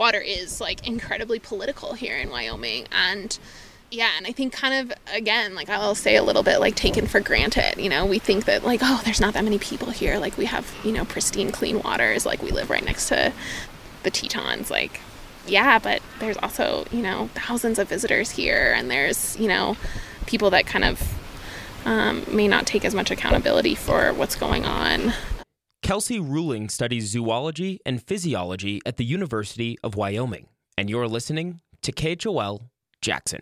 water is like incredibly political here in Wyoming. And yeah, and I think kind of again, like I'll say a little bit like taken for granted. You know, we think that like, oh, there's not that many people here. Like we have, you know, pristine clean waters. Like we live right next to the Tetons. Like, yeah, but there's also, you know, thousands of visitors here and there's, you know, people that kind of um, may not take as much accountability for what's going on. Kelsey Ruling studies zoology and physiology at the University of Wyoming. And you're listening to KHOL Jackson.